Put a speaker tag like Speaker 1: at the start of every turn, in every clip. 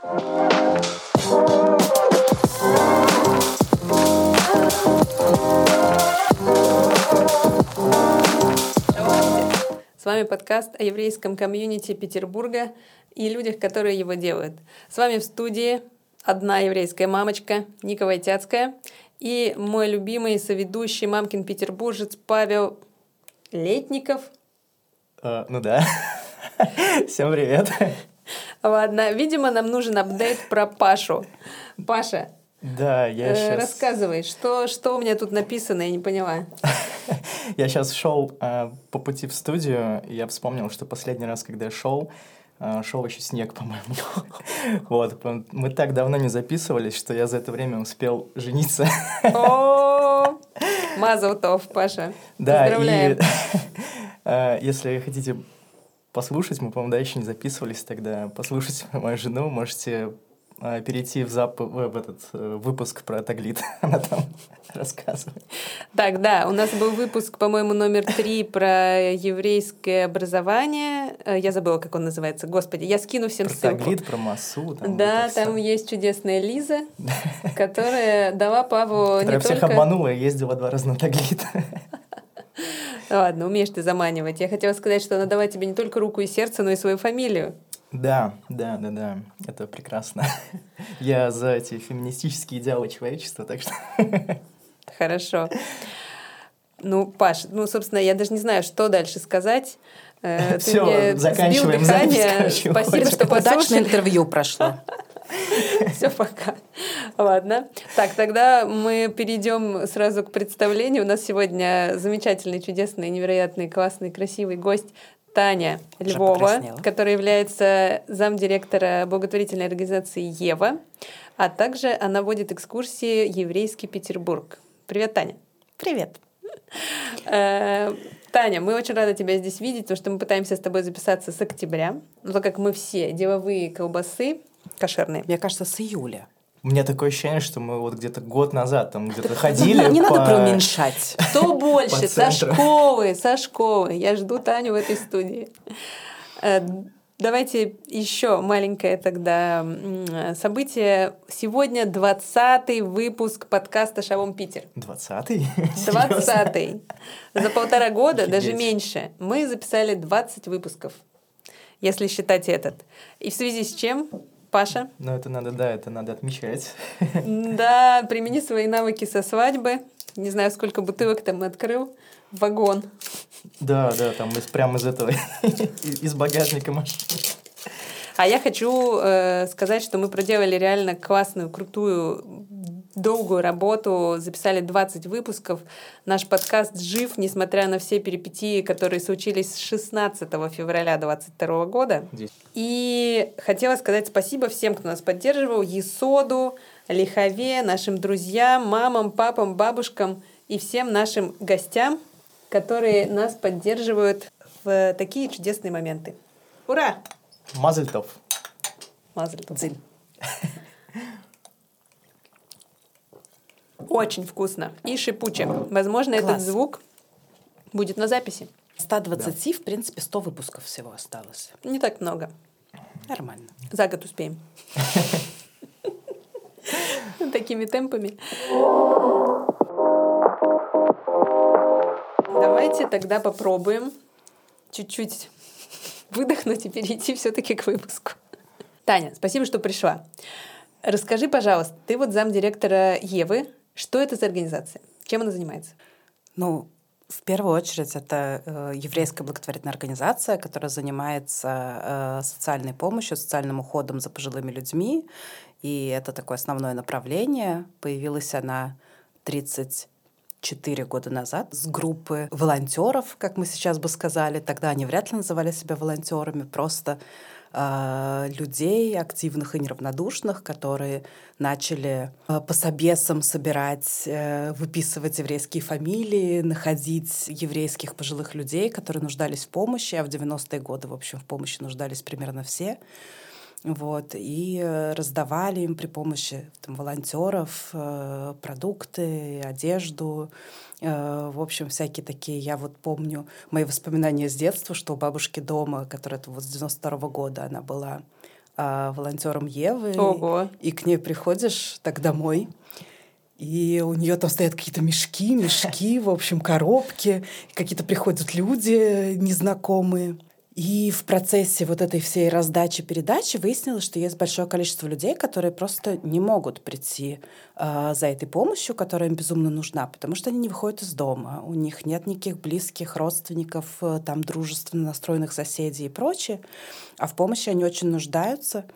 Speaker 1: С вами подкаст о еврейском комьюнити Петербурга и людях, которые его делают. С вами в студии одна еврейская мамочка Ника Войтяцкая и мой любимый соведущий мамкин петербуржец Павел Летников.
Speaker 2: Uh, ну да. Всем привет.
Speaker 1: Ладно, видимо, нам нужен апдейт про Пашу. Паша,
Speaker 2: да, я сейчас...
Speaker 1: Э, рассказывай, что, что у меня тут написано, я не поняла.
Speaker 2: я сейчас шел э, по пути в студию, и я вспомнил, что последний раз, когда я шел, э, шел еще снег, по-моему. вот, мы так давно не записывались, что я за это время успел жениться.
Speaker 1: О, Мазалтов, Паша.
Speaker 2: Да, и если хотите послушать, мы, по-моему, да, еще не записывались тогда, послушать мою жену, можете а, перейти в, зап... в этот э, выпуск про Таглит. Она там рассказывает.
Speaker 1: Так, да, у нас был выпуск, по-моему, номер три про еврейское образование. Э, я забыла, как он называется. Господи, я скину всем
Speaker 2: про
Speaker 1: ссылку.
Speaker 2: Таглит, про Масу.
Speaker 1: Там да, вот там все. есть чудесная Лиза, которая дала Паву
Speaker 2: не всех обманула и ездила два раза на Таглит.
Speaker 1: Ладно, умеешь ты заманивать. Я хотела сказать, что она дала тебе не только руку и сердце, но и свою фамилию.
Speaker 2: Да, да, да, да, это прекрасно. Я за эти феминистические идеалы человечества, так что...
Speaker 1: Хорошо. Ну, Паш, ну, собственно, я даже не знаю, что дальше сказать.
Speaker 2: Э, Все, заканчиваем запись.
Speaker 1: Спасибо, что
Speaker 3: удачное интервью прошло.
Speaker 1: Все, пока. Ладно. Так, тогда мы перейдем сразу к представлению. У нас сегодня замечательный, чудесный, невероятный, классный, красивый гость Таня Львова, которая является замдиректора благотворительной организации «Ева», а также она водит экскурсии «Еврейский Петербург». Привет, Таня.
Speaker 3: Привет.
Speaker 1: Э, Таня, мы очень рады тебя здесь видеть, потому что мы пытаемся с тобой записаться с октября, но так как мы все деловые колбасы кошерные.
Speaker 3: Мне кажется, с июля.
Speaker 2: У меня такое ощущение, что мы вот где-то год назад там где-то ходили.
Speaker 3: Не надо преуменьшать.
Speaker 1: Кто больше? Со школы. Я жду Таню в этой студии. Э, давайте еще маленькое тогда событие. Сегодня 20 выпуск подкаста «Шалом Питер».
Speaker 2: 20-й?
Speaker 1: 20-й. За полтора года, даже меньше, мы записали 20 выпусков, если считать этот. И в связи с чем Паша?
Speaker 2: Ну, это надо, да, это надо отмечать.
Speaker 1: Да, примени свои навыки со свадьбы. Не знаю, сколько бутылок там открыл. Вагон.
Speaker 2: Да, да, там из, прямо из этого, из багажника машины.
Speaker 1: А я хочу э, сказать, что мы проделали реально классную, крутую, долгую работу, записали 20 выпусков. Наш подкаст жив, несмотря на все перипетии, которые случились с 16 февраля 2022 года. Здесь. И хотела сказать спасибо всем, кто нас поддерживал, Есоду, Лихове, нашим друзьям, мамам, папам, бабушкам и всем нашим гостям, которые нас поддерживают в такие чудесные моменты. Ура!
Speaker 2: Мазельтов.
Speaker 1: Мазельтов. Дзинь. Очень вкусно и шипуче. Возможно, Класс. этот звук будет на записи.
Speaker 3: 120, да. в принципе, 100 выпусков всего осталось.
Speaker 1: Не так много.
Speaker 3: Нормально.
Speaker 1: За год успеем. Такими темпами. Давайте тогда попробуем чуть-чуть выдохнуть и перейти все-таки к выпуску. Таня, спасибо, что пришла. Расскажи, пожалуйста, ты вот замдиректора Евы. Что это за организация? Чем она занимается?
Speaker 3: Ну, в первую очередь, это э, еврейская благотворительная организация, которая занимается э, социальной помощью, социальным уходом за пожилыми людьми. И это такое основное направление. Появилась она 30 четыре года назад с группы волонтеров, как мы сейчас бы сказали. Тогда они вряд ли называли себя волонтерами, просто людей активных и неравнодушных, которые начали э, по собесам собирать, э, выписывать еврейские фамилии, находить еврейских пожилых людей, которые нуждались в помощи, а в 90-е годы, в общем, в помощи нуждались примерно все вот, и э, раздавали им при помощи там, волонтеров э, продукты, одежду, э, в общем, всякие такие. Я вот помню мои воспоминания с детства, что у бабушки дома, которая вот с 92 -го года, она была а, волонтером Евы.
Speaker 1: Ого.
Speaker 3: И к ней приходишь так домой, и у нее там стоят какие-то мешки, мешки, в общем, коробки. Какие-то приходят люди незнакомые. И в процессе вот этой всей раздачи передачи выяснилось, что есть большое количество людей, которые просто не могут прийти э, за этой помощью, которая им безумно нужна, потому что они не выходят из дома, у них нет никаких близких родственников, э, там дружественно настроенных соседей и прочее, а в помощи они очень нуждаются.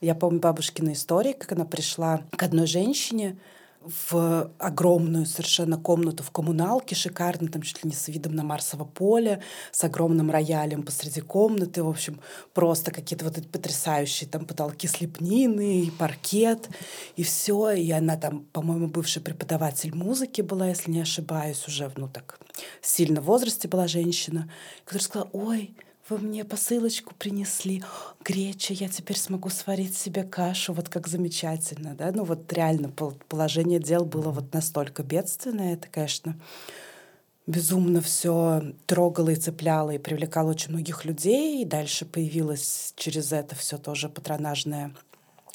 Speaker 3: Я помню бабушкины истории, как она пришла к одной женщине, в огромную совершенно комнату в коммуналке, шикарно, там чуть ли не с видом на Марсово поле, с огромным роялем посреди комнаты, в общем, просто какие-то вот эти потрясающие там потолки с лепнины, и паркет, и все. И она там, по-моему, бывший преподаватель музыки была, если не ошибаюсь, уже, ну так, сильно в возрасте была женщина, которая сказала, ой, вы мне посылочку принесли, греча, я теперь смогу сварить себе кашу, вот как замечательно, да, ну вот реально положение дел было вот настолько бедственное, это, конечно, безумно все трогало и цепляло и привлекало очень многих людей, и дальше появилась через это все тоже патронажная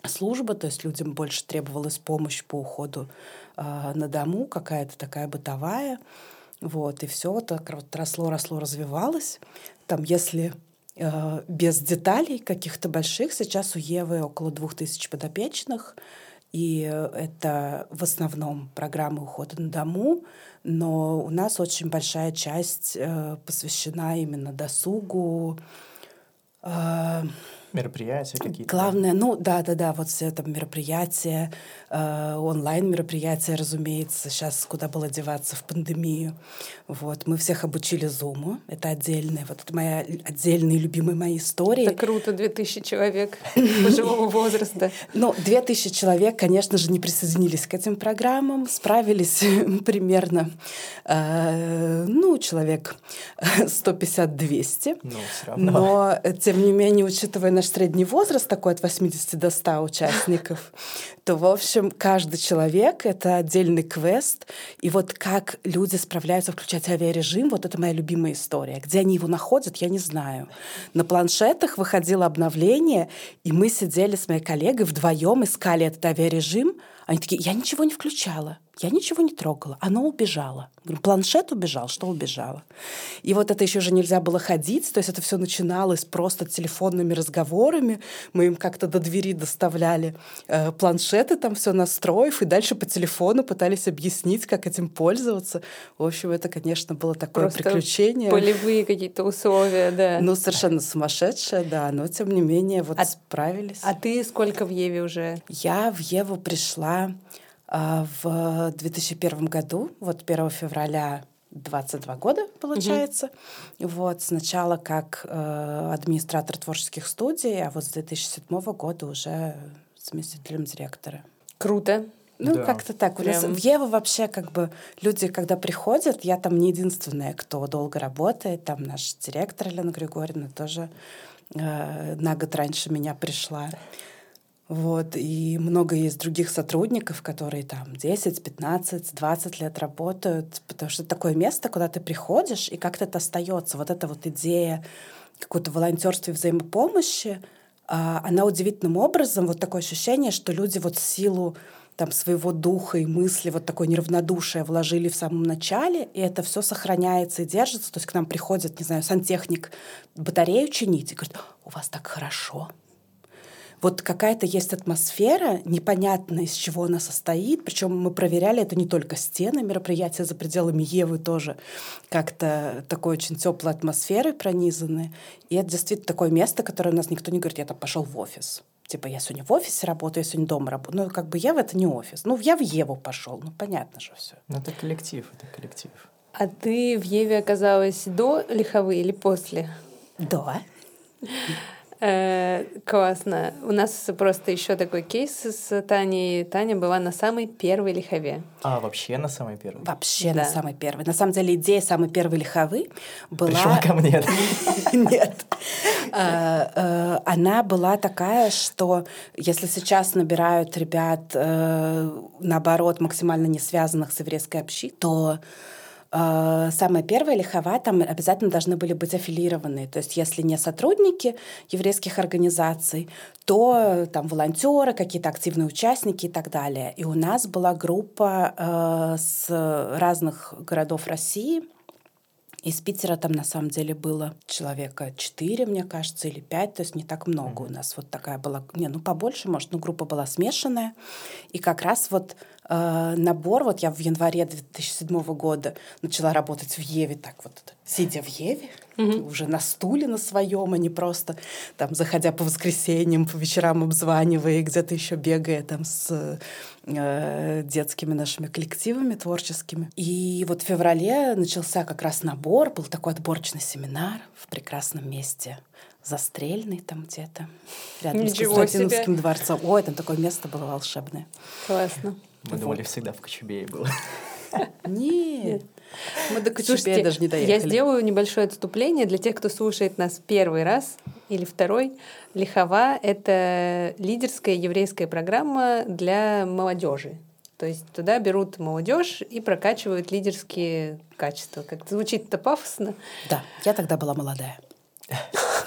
Speaker 3: служба, то есть людям больше требовалась помощь по уходу э, на дому, какая-то такая бытовая. Вот, и все так вот росло, росло, развивалось. Там, если э, без деталей каких-то больших, сейчас у Евы около двух тысяч подопечных, и это в основном программы ухода на дому, но у нас очень большая часть э, посвящена именно досугу,
Speaker 2: э, мероприятия какие-то.
Speaker 3: Главное, ну да, да, да, вот все это мероприятия, э, онлайн-мероприятия, разумеется, сейчас куда было деваться в пандемию. Вот, мы всех обучили Зуму, это отдельная, вот это моя отдельные любимые мои истории.
Speaker 1: Это круто, 2000 человек пожилого возраста.
Speaker 3: Ну, 2000 человек, конечно же, не присоединились к этим программам, справились примерно, э, ну, человек 150-200. Ну, Но, тем не менее, учитывая наш средний возраст такой от 80 до 100 участников, то, в общем, каждый человек — это отдельный квест. И вот как люди справляются включать авиарежим, вот это моя любимая история. Где они его находят, я не знаю. На планшетах выходило обновление, и мы сидели с моей коллегой вдвоем, искали этот авиарежим. Они такие, я ничего не включала. Я ничего не трогала. Оно убежало. Говорю, планшет убежал, что убежало? И вот это еще же нельзя было ходить, то есть это все начиналось просто телефонными разговорами. Мы им как-то до двери доставляли э, планшеты, там все настроив, и дальше по телефону пытались объяснить, как этим пользоваться. В общем, это, конечно, было такое просто приключение.
Speaker 1: Полевые какие-то условия, да.
Speaker 3: Ну, совершенно сумасшедшее, да, но тем не менее вот а, справились.
Speaker 1: А ты сколько в Еве уже?
Speaker 3: Я в Еву пришла а, в 2001 году, вот 1 февраля 22 года, получается. Угу. Вот, сначала как э, администратор творческих студий, а вот с 2007 года уже заместителем директора.
Speaker 1: Круто.
Speaker 3: Ну, да. как-то так. Прям... У нас в Еву вообще как бы люди, когда приходят, я там не единственная, кто долго работает. Там наш директор Елена Григорьевна тоже э, на год раньше меня пришла. Вот, и много есть других сотрудников, которые там 10, 15, 20 лет работают, потому что такое место, куда ты приходишь, и как-то это остается. Вот эта вот идея какого-то волонтерства и взаимопомощи, а, она удивительным образом, вот такое ощущение, что люди вот силу там своего духа и мысли, вот такое неравнодушие вложили в самом начале, и это все сохраняется и держится. То есть к нам приходит, не знаю, сантехник батарею чинить и говорит, у вас так хорошо, вот какая-то есть атмосфера, непонятно из чего она состоит, причем мы проверяли это не только стены, мероприятия за пределами Евы тоже как-то такой очень теплой атмосферой пронизаны. И это действительно такое место, которое у нас никто не говорит, я там пошел в офис. Типа, я сегодня в офисе работаю, я сегодня дома работаю. Ну, как бы я в это не офис. Ну, я в Еву пошел. Ну, понятно же все.
Speaker 2: Ну, это коллектив, это коллектив.
Speaker 1: А ты в Еве оказалась до лиховы или после?
Speaker 3: До.
Speaker 1: Э, классно. У нас просто еще такой кейс с Таней. Таня была на самой первой лихове.
Speaker 2: А, вообще на самой первой?
Speaker 3: Вообще да. на самой первой. На самом деле идея самой первой лиховы была...
Speaker 2: Пришла ко мне.
Speaker 3: Нет. А, э, она была такая, что если сейчас набирают ребят, э, наоборот, максимально не связанных с еврейской общиной, то Э, самое первое, лихова, там обязательно должны были быть аффилированные. То есть если не сотрудники еврейских организаций, то там волонтеры, какие-то активные участники и так далее. И у нас была группа э, с разных городов России, из Питера там на самом деле было человека четыре, мне кажется, или пять, то есть не так много mm-hmm. у нас. Вот такая была, не, ну побольше, может, но группа была смешанная. И как раз вот э, набор, вот я в январе 2007 года начала работать в Еве, так вот, сидя в Еве, mm-hmm. уже на стуле на своем, а не просто там, заходя по воскресеньям, по вечерам обзванивая где-то еще бегая там с э, детскими нашими коллективами творческими. И вот в феврале начался как раз набор, был такой отборочный семинар в прекрасном месте Застрельный там где-то, рядом Ничего с Константиновским себе. дворцом. Ой, там такое место было волшебное.
Speaker 1: Классно.
Speaker 2: Мы вот. думали, всегда в Кочубее было.
Speaker 3: Нет. Мы до Кочубея даже не доехали.
Speaker 1: Я сделаю небольшое отступление для тех, кто слушает нас первый раз или второй. Лихова — это лидерская еврейская программа для молодежи. То есть туда берут молодежь и прокачивают лидерские качества. Как звучит это пафосно.
Speaker 3: Да, я тогда была молодая.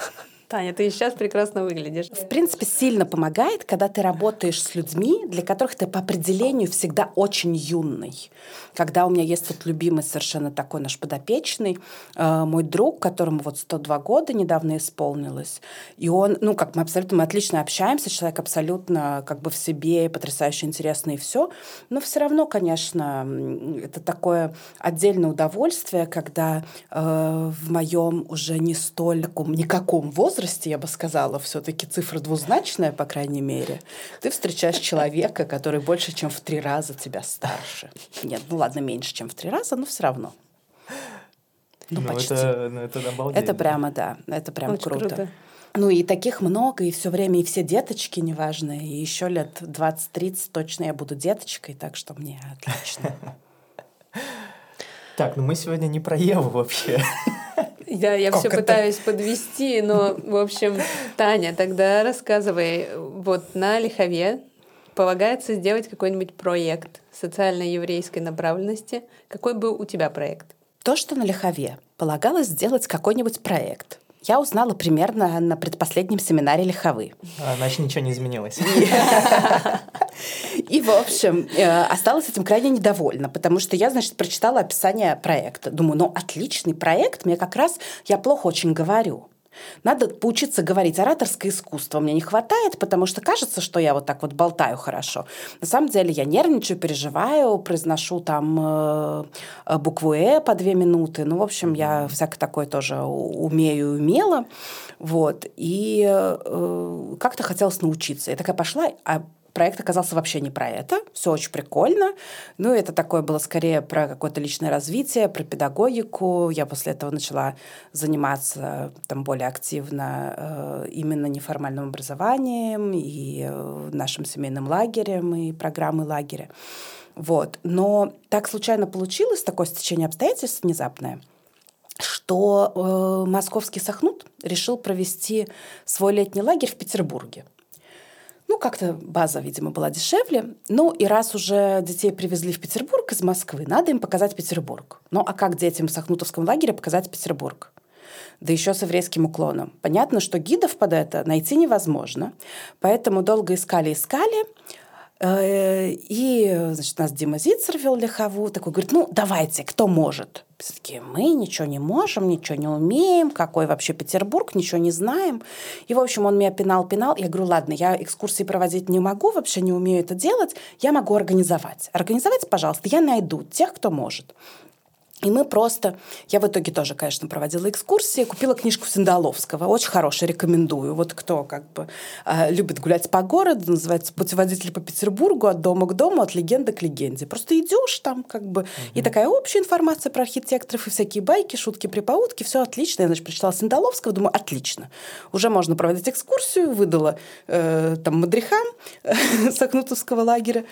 Speaker 1: Таня, ты сейчас прекрасно выглядишь.
Speaker 3: В принципе, сильно помогает, когда ты работаешь с людьми, для которых ты по определению всегда очень юный. Когда у меня есть вот любимый совершенно такой наш подопечный, э, мой друг, которому вот 102 года недавно исполнилось, и он, ну, как мы абсолютно, мы отлично общаемся, человек абсолютно как бы в себе, потрясающе интересный и все, но все равно, конечно, это такое отдельное удовольствие, когда э, в моем уже не столь никаком возрасте возрасте, я бы сказала, все-таки цифра двузначная, по крайней мере, ты встречаешь человека, который больше, чем в три раза тебя старше. Нет, ну ладно, меньше, чем в три раза, но все равно.
Speaker 2: Ну, ну почти. Это, ну, это обалденно.
Speaker 3: Это прямо, да, это прям Очень круто. круто. Ну и таких много, и все время, и все деточки, неважно, и еще лет 20-30 точно я буду деточкой, так что мне отлично.
Speaker 2: Так, ну мы сегодня не про Еву вообще.
Speaker 1: Да, я все пытаюсь подвести, но, в общем, Таня, тогда рассказывай. Вот на Лихове полагается сделать какой-нибудь проект социально-еврейской направленности. Какой был у тебя проект?
Speaker 3: То, что на Лихове полагалось сделать какой-нибудь проект – я узнала примерно на предпоследнем семинаре Лиховы.
Speaker 2: А, значит, ничего не изменилось.
Speaker 3: И, в общем, э, осталась этим крайне недовольна, потому что я, значит, прочитала описание проекта. Думаю, ну, отличный проект, мне как раз, я плохо очень говорю. Надо поучиться говорить. Ораторское искусство мне не хватает, потому что кажется, что я вот так вот болтаю хорошо. На самом деле я нервничаю, переживаю, произношу там э, э букву «э» по две минуты. Ну, в общем, я всякое такое тоже умею и умела. Вот. И э, как-то хотелось научиться. Я такая пошла, а Проект оказался вообще не про это. Все очень прикольно. Ну, это такое было скорее про какое-то личное развитие, про педагогику. Я после этого начала заниматься там более активно э, именно неформальным образованием и э, нашим семейным лагерем и программой лагеря. Вот. Но так случайно получилось, такое стечение обстоятельств внезапное, что э, московский Сахнут решил провести свой летний лагерь в Петербурге. Ну, как-то база, видимо, была дешевле. Ну, и раз уже детей привезли в Петербург из Москвы, надо им показать Петербург. Ну, а как детям в Сахнутовском лагере показать Петербург? да еще с еврейским уклоном. Понятно, что гидов под это найти невозможно, поэтому долго искали-искали, и, значит, нас Дима Зицер вел Лихову, такой говорит, ну, давайте, кто может? Все таки мы ничего не можем, ничего не умеем, какой вообще Петербург, ничего не знаем. И, в общем, он меня пинал-пинал. Я говорю, ладно, я экскурсии проводить не могу, вообще не умею это делать, я могу организовать. Организовать, пожалуйста, я найду тех, кто может. И мы просто... Я в итоге тоже, конечно, проводила экскурсии, купила книжку Сандаловского, очень хорошая, рекомендую. Вот кто как бы э, любит гулять по городу, называется «Путеводитель по Петербургу от дома к дому, от легенды к легенде». Просто идешь там как бы, угу. и такая общая информация про архитекторов, и всякие байки, шутки, припаутки, все отлично. Я, значит, прочитала Сандаловского, думаю, отлично. Уже можно проводить экскурсию, выдала э, там мадрихам Сахнутовского лагеря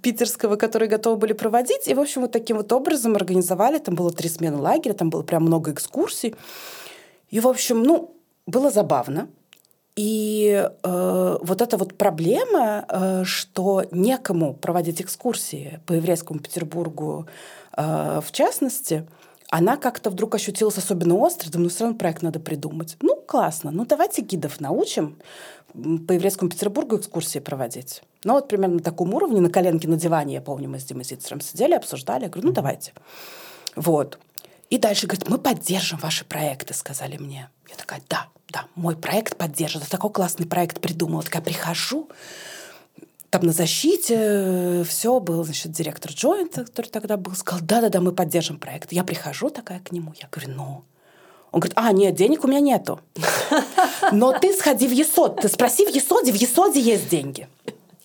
Speaker 3: питерского, которые готовы были проводить. И, в общем, вот таким вот образом организовали там было три смены лагеря, там было прям много экскурсий. И, в общем, ну, было забавно. И э, вот эта вот проблема, э, что некому проводить экскурсии по еврейскому Петербургу, э, в частности, она как-то вдруг ощутилась особенно остро, думаю, ну все равно проект надо придумать. Ну, классно, ну давайте гидов научим по еврейскому Петербургу экскурсии проводить. Ну, вот примерно на таком уровне, на коленке на диване, я помню, мы с Димой Зицером сидели, обсуждали. Я говорю, ну, давайте. Вот. И дальше говорит, мы поддержим ваши проекты, сказали мне. Я такая, да, да, мой проект поддержит. Я такой классный проект придумала. Такая, прихожу, там на защите все был, значит, директор Джойнта, который тогда был, сказал, да-да-да, мы поддержим проект. Я прихожу такая к нему, я говорю, ну, он говорит, а, нет, денег у меня нету. Но ты сходи в ЕСОД, ты спроси в ЕСОДе, в ЕСОДе есть деньги.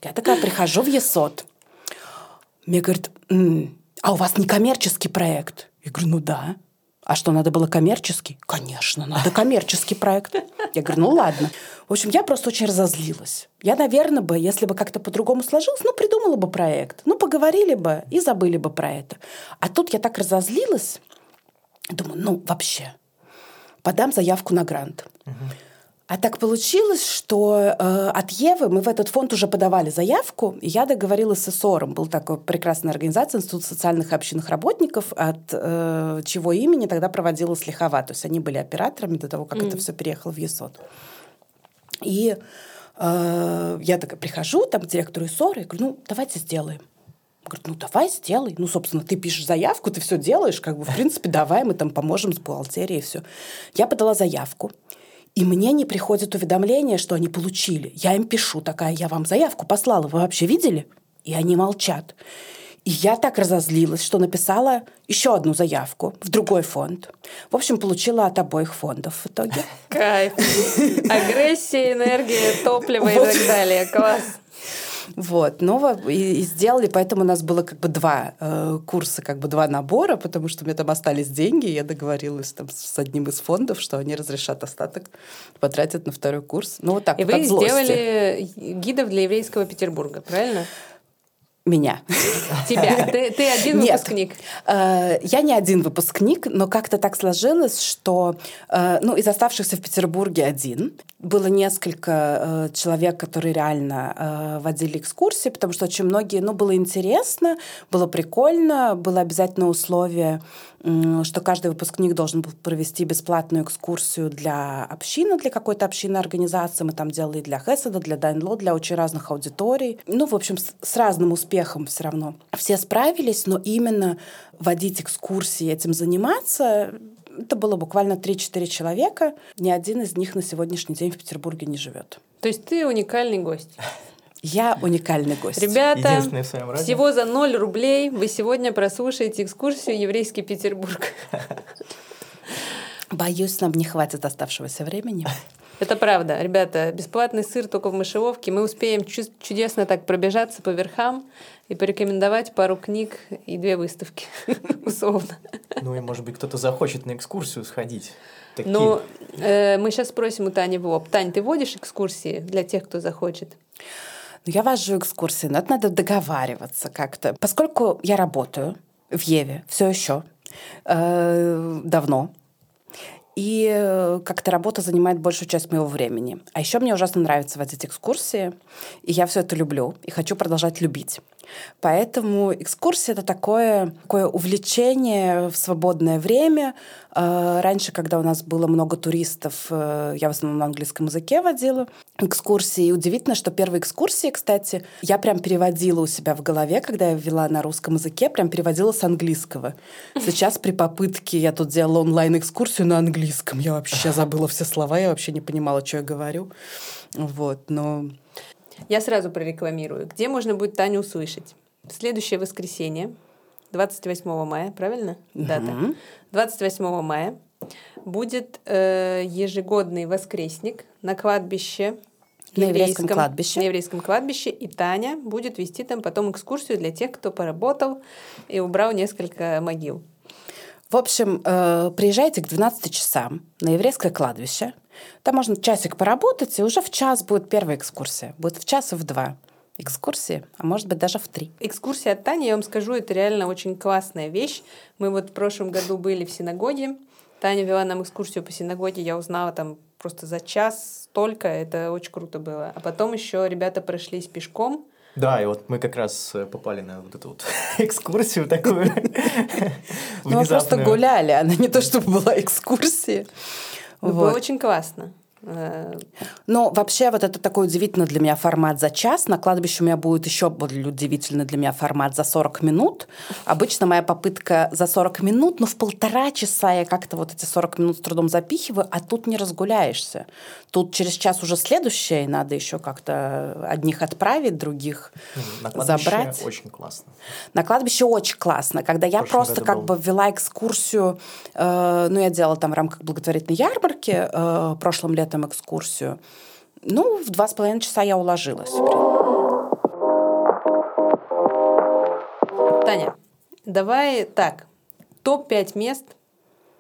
Speaker 3: Я такая прихожу в ЕСОД. Мне говорит, а у вас не коммерческий проект? Я говорю, ну да. А что, надо было коммерческий? Конечно, надо коммерческий проект. Я говорю, ну ладно. В общем, я просто очень разозлилась. Я, наверное, бы, если бы как-то по-другому сложилось, ну, придумала бы проект. Ну, поговорили бы и забыли бы про это. А тут я так разозлилась, думаю, ну, вообще, подам заявку на грант. Угу. А так получилось, что э, от Евы мы в этот фонд уже подавали заявку, и я договорилась с ИСОРом. Был такой прекрасная организация, Институт социальных и общинных работников, от э, чего имени тогда проводилась Лихова. То есть они были операторами до того, как mm. это все переехало в ЕСОД. И э, я такая прихожу там к директору ИСОРа и говорю, ну, давайте сделаем. Говорит, ну давай сделай. Ну, собственно, ты пишешь заявку, ты все делаешь, как бы, в принципе, давай, мы там поможем с бухгалтерией и все. Я подала заявку. И мне не приходит уведомление, что они получили. Я им пишу, такая, я вам заявку послала, вы вообще видели? И они молчат. И я так разозлилась, что написала еще одну заявку в другой фонд. В общем, получила от обоих фондов в итоге.
Speaker 1: Кайф. Агрессия, энергия, топливо и так далее. Класс.
Speaker 3: Вот, но и, и сделали, поэтому у нас было как бы два э, курса, как бы два набора, потому что у меня там остались деньги, и я договорилась там с одним из фондов, что они разрешат остаток потратить на второй курс. Ну вот так.
Speaker 1: И вот вы сделали гидов для еврейского Петербурга, правильно?
Speaker 3: Меня.
Speaker 1: Тебя. Ты, ты один Нет, выпускник.
Speaker 3: Э, я не один выпускник, но как-то так сложилось, что э, ну, из оставшихся в Петербурге один. Было несколько э, человек, которые реально э, водили экскурсии, потому что очень многие, ну, было интересно, было прикольно, было обязательно условие что каждый выпускник должен был провести бесплатную экскурсию для общины, для какой-то общины организации. Мы там делали для Хеседа, для Дайнло, для очень разных аудиторий. Ну, в общем, с, с разным успехом все равно. Все справились, но именно водить экскурсии, этим заниматься, это было буквально 3-4 человека. Ни один из них на сегодняшний день в Петербурге не живет.
Speaker 1: То есть ты уникальный гость.
Speaker 3: Я уникальный гость.
Speaker 1: Ребята, всего за 0 рублей вы сегодня прослушаете экскурсию «Еврейский Петербург».
Speaker 3: Боюсь, нам не хватит оставшегося времени.
Speaker 1: Это правда. Ребята, бесплатный сыр только в мышеловке. Мы успеем чудесно так пробежаться по верхам и порекомендовать пару книг и две выставки, условно.
Speaker 2: Ну и, может быть, кто-то захочет на экскурсию сходить.
Speaker 1: Такие. Ну, э, мы сейчас спросим у Тани в лоб. Тань, ты водишь экскурсии для тех, кто захочет?
Speaker 3: Ну, я вожу экскурсии, но это надо договариваться как-то. Поскольку я работаю в Еве все еще э, давно, и э, как-то работа занимает большую часть моего времени. А еще мне ужасно нравится водить экскурсии, и я все это люблю, и хочу продолжать любить. Поэтому экскурсия — это такое, такое увлечение в свободное время. Э, раньше, когда у нас было много туристов, э, я в основном на английском языке водила экскурсии. И удивительно, что первые экскурсии, кстати, я прям переводила у себя в голове, когда я вела на русском языке, прям переводила с английского. Сейчас при попытке я тут делала онлайн-экскурсию на английском. Я вообще забыла все слова, я вообще не понимала, что я говорю. Вот, но
Speaker 1: я сразу прорекламирую. Где можно будет Таню услышать? В следующее воскресенье, 28 мая, правильно? Угу. Дата. 28 мая будет э, ежегодный воскресник на кладбище
Speaker 3: на еврейском, кладбище.
Speaker 1: На еврейском кладбище. И Таня будет вести там потом экскурсию для тех, кто поработал и убрал несколько могил.
Speaker 3: В общем, э, приезжайте к 12 часам на еврейское кладбище. Там можно часик поработать, и уже в час будет первая экскурсия. Будет в час и в два экскурсии, а может быть даже в три.
Speaker 1: Экскурсия от Тани, я вам скажу, это реально очень классная вещь. Мы вот в прошлом году были в синагоге, Таня вела нам экскурсию по синагоге, я узнала там просто за час столько, это очень круто было. А потом еще ребята прошлись пешком,
Speaker 2: да, и вот мы как раз э, попали на вот эту вот экскурсию такую.
Speaker 3: Ну, мы просто гуляли, она не то чтобы была экскурсия.
Speaker 1: Было очень классно.
Speaker 3: Ну, вообще, вот это такой удивительный для меня формат за час. На кладбище у меня будет еще более удивительный для меня формат за 40 минут. Обычно моя попытка за 40 минут, но в полтора часа я как-то вот эти 40 минут с трудом запихиваю, а тут не разгуляешься. Тут через час уже следующее, и надо еще как-то одних отправить, других
Speaker 2: на
Speaker 3: забрать.
Speaker 2: очень классно.
Speaker 3: На кладбище очень классно. Когда я просто как был. бы вела экскурсию, э, ну, я делала там в рамках благотворительной ярмарки э, прошлым летом там экскурсию. Ну, в два с половиной часа я уложилась.
Speaker 1: Таня, давай так. Топ-5 мест,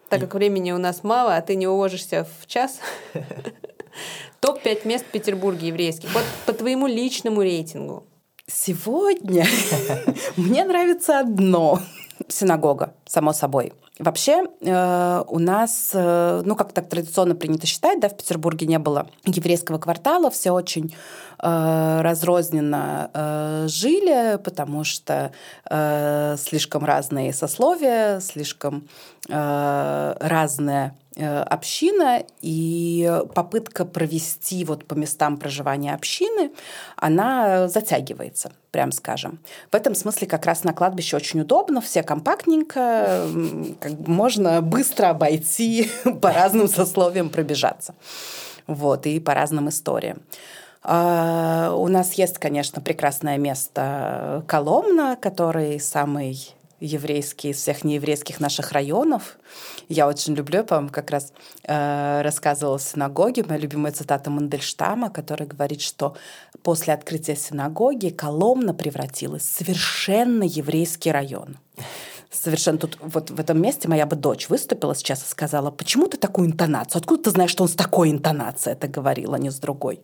Speaker 1: так как времени у нас мало, а ты не уложишься в час. Топ-5 мест в Петербурге еврейских. Вот по твоему личному рейтингу.
Speaker 3: Сегодня мне нравится одно. Синагога, само собой. Вообще э, у нас, э, ну как так традиционно принято считать, да, в Петербурге не было еврейского квартала, все очень э, разрозненно э, жили, потому что э, слишком разные сословия, слишком э, разная э, община, и попытка провести вот по местам проживания общины, она затягивается, прям скажем. В этом смысле как раз на кладбище очень удобно, все компактненько, как бы можно быстро обойти, по разным сословиям пробежаться. Вот, и по разным историям. А, у нас есть, конечно, прекрасное место Коломна, который самый еврейский из всех нееврейских наших районов. Я очень люблю, по-моему, как раз э, рассказывала в синагоге, моя любимая цитата Мандельштама, который говорит, что после открытия синагоги Коломна превратилась в совершенно еврейский район совершенно тут вот в этом месте моя бы дочь выступила сейчас и сказала, почему ты такую интонацию? Откуда ты знаешь, что он с такой интонацией это говорил, а не с другой?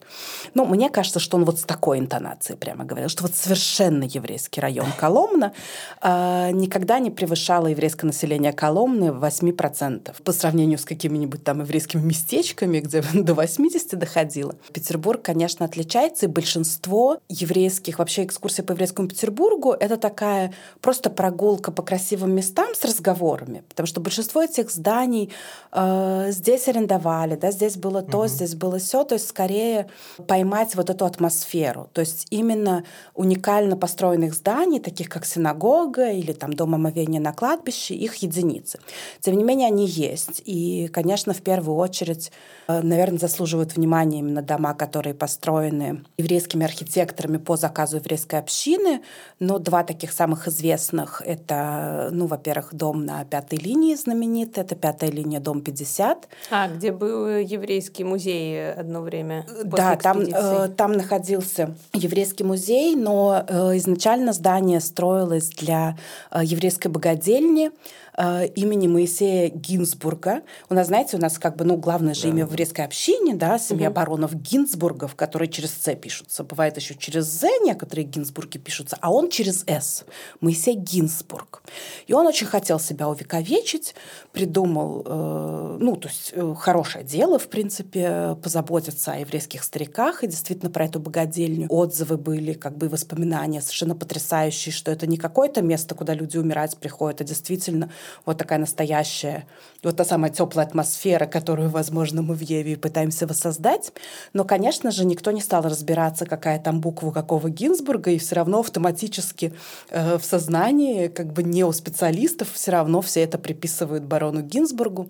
Speaker 3: Ну, мне кажется, что он вот с такой интонацией прямо говорил, что вот совершенно еврейский район Коломна э, никогда не превышало еврейское население Коломны 8% по сравнению с какими-нибудь там еврейскими местечками, где до 80 доходило. Петербург, конечно, отличается, и большинство еврейских, вообще экскурсий по еврейскому Петербургу — это такая просто прогулка по красивым красивым местам с разговорами, потому что большинство этих зданий э, здесь арендовали, да, здесь было то, mm-hmm. здесь было все, то есть скорее поймать вот эту атмосферу, то есть именно уникально построенных зданий, таких как синагога или там дом омовения на кладбище, их единицы. Тем не менее, они есть, и, конечно, в первую очередь, э, наверное, заслуживают внимания именно дома, которые построены еврейскими архитекторами по заказу еврейской общины, но два таких самых известных — это ну, во-первых, дом на пятой линии знаменитый, это пятая линия, дом 50.
Speaker 1: А, где был еврейский музей одно время
Speaker 3: Да, там, э, там находился еврейский музей, но э, изначально здание строилось для э, еврейской богадельни, э, имени Моисея Гинзбурга. У нас, знаете, у нас как бы, ну, главное же да. имя в еврейской общине, да, семья угу. баронов Гинзбургов, которые через «С» пишутся. Бывает еще через «З» некоторые Гинзбурги пишутся, а он через «С». Моисей Гинзбург. И он очень хотел себя увековечить, придумал, э, ну, то есть э, хорошее дело, в принципе, позаботиться о еврейских стариках, и действительно про эту богадельню отзывы были, как бы воспоминания совершенно потрясающие, что это не какое-то место, куда люди умирать приходят, а действительно вот такая настоящая, вот та самая теплая атмосфера, которую, возможно, мы в Еве пытаемся воссоздать. Но, конечно же, никто не стал разбираться, какая там буква какого Гинзбурга, и все равно автоматически э, в сознании как бы не у специалистов все равно все это приписывают барону Гинзбургу.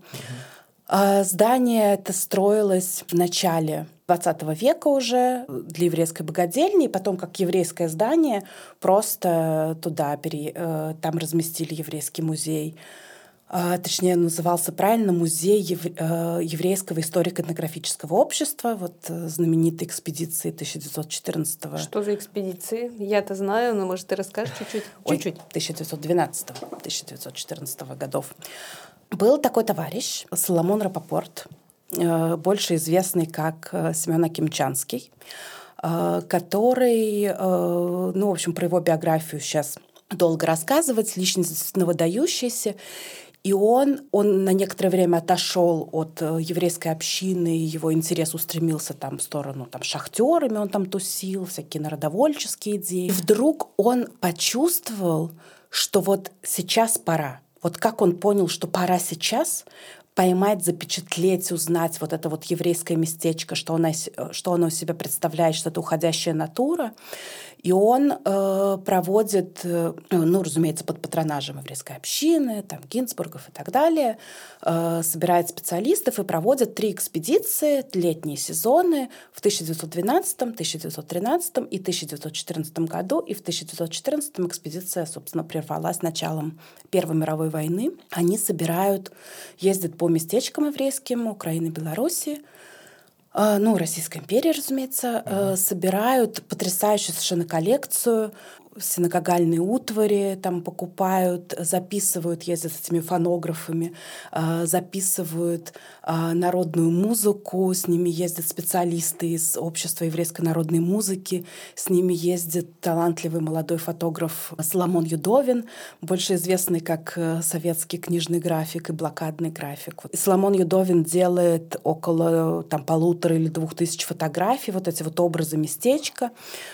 Speaker 3: Uh-huh. Здание это строилось в начале 20 века уже для еврейской богадельни, и потом как еврейское здание просто туда пере, э, там разместили еврейский музей. А, точнее, назывался правильно Музей э, еврейского историко-этнографического общества, вот э, знаменитой экспедиции 1914 -го.
Speaker 1: Что за экспедиции? Я-то знаю, но, может, ты расскажешь чуть-чуть?
Speaker 3: Чуть-чуть. 1912-1914 годов. Был такой товарищ, Соломон Рапопорт, Э, больше известный как э, Семен Акимчанский, э, который, ну, в общем, про его биографию сейчас долго рассказывать, личность выдающаяся. И он, он на некоторое время отошел от еврейской общины, его интерес устремился там в сторону там, шахтерами, он там тусил, всякие народовольческие идеи. И вдруг он почувствовал, что вот сейчас пора. Вот как он понял, что пора сейчас, поймать, запечатлеть, узнать вот это вот еврейское местечко, что оно, что оно себя представляет, что это уходящая натура. И он э, проводит, э, ну, разумеется, под патронажем еврейской общины, там, Гинзбургов и так далее, э, собирает специалистов и проводит три экспедиции, летние сезоны в 1912, 1913 и 1914 году. И в 1914 экспедиция, собственно, прервалась началом Первой мировой войны. Они собирают, ездят по местечкам еврейским Украины, Беларуси, а, ну, Российская империя, разумеется, mm-hmm. собирают потрясающую совершенно коллекцию синагогальные утвари там покупают, записывают, ездят с этими фонографами, а, записывают а, народную музыку, с ними ездят специалисты из Общества еврейской народной музыки, с ними ездит талантливый молодой фотограф Соломон Юдовин, больше известный как э, советский книжный график и блокадный график. И Соломон Юдовин делает около там, полутора или двух тысяч фотографий, вот эти вот образы местечка.